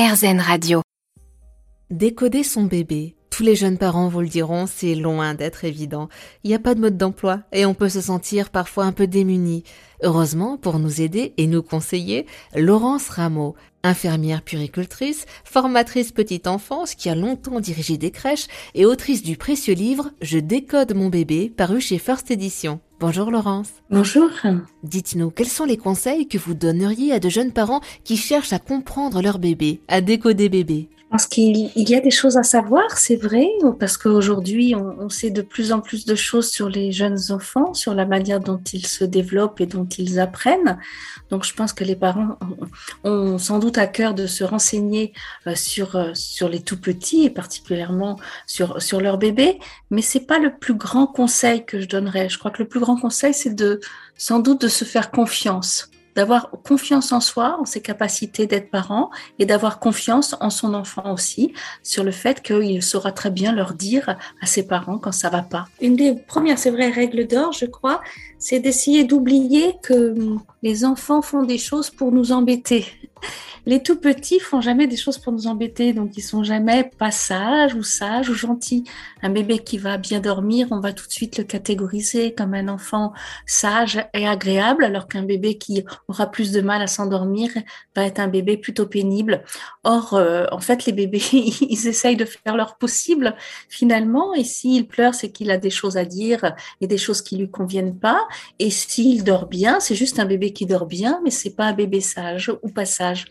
RZN Radio. Décoder son bébé. Tous les jeunes parents vous le diront, c'est loin d'être évident. Il n'y a pas de mode d'emploi et on peut se sentir parfois un peu démuni. Heureusement, pour nous aider et nous conseiller, Laurence Rameau, infirmière puricultrice, formatrice petite enfance qui a longtemps dirigé des crèches et autrice du précieux livre Je décode mon bébé paru chez First Edition. Bonjour Laurence. Bonjour. Dites-nous, quels sont les conseils que vous donneriez à de jeunes parents qui cherchent à comprendre leur bébé, à décoder bébé? Pense qu'il y a des choses à savoir, c'est vrai, parce qu'aujourd'hui, on, on, sait de plus en plus de choses sur les jeunes enfants, sur la manière dont ils se développent et dont ils apprennent. Donc, je pense que les parents ont, sans doute à cœur de se renseigner euh, sur, euh, sur les tout petits et particulièrement sur, sur leur bébé. Mais c'est pas le plus grand conseil que je donnerais. Je crois que le plus grand conseil, c'est de, sans doute, de se faire confiance d'avoir confiance en soi, en ses capacités d'être parent et d'avoir confiance en son enfant aussi sur le fait qu'il saura très bien leur dire à ses parents quand ça va pas. Une des premières, c'est vrai, règles d'or, je crois, c'est d'essayer d'oublier que les enfants font des choses pour nous embêter les tout petits font jamais des choses pour nous embêter, donc ils sont jamais pas sages ou sages ou gentils. Un bébé qui va bien dormir, on va tout de suite le catégoriser comme un enfant sage et agréable, alors qu'un bébé qui aura plus de mal à s'endormir va être un bébé plutôt pénible. Or, euh, en fait, les bébés, ils essayent de faire leur possible finalement, et s'il pleure, c'est qu'il a des choses à dire et des choses qui lui conviennent pas. Et s'il dort bien, c'est juste un bébé qui dort bien, mais c'est pas un bébé sage ou pas sage.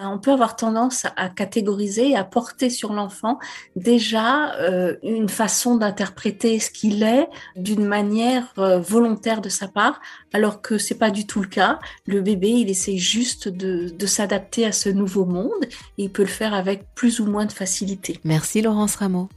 Euh, on peut avoir tendance à catégoriser et à porter sur l'enfant déjà euh, une façon d'interpréter ce qu'il est d'une manière euh, volontaire de sa part, alors que c'est pas du tout le cas. Le bébé, il essaie juste de, de s'adapter à ce nouveau monde et il peut le faire avec plus ou moins de facilité. Merci Laurence Rameau.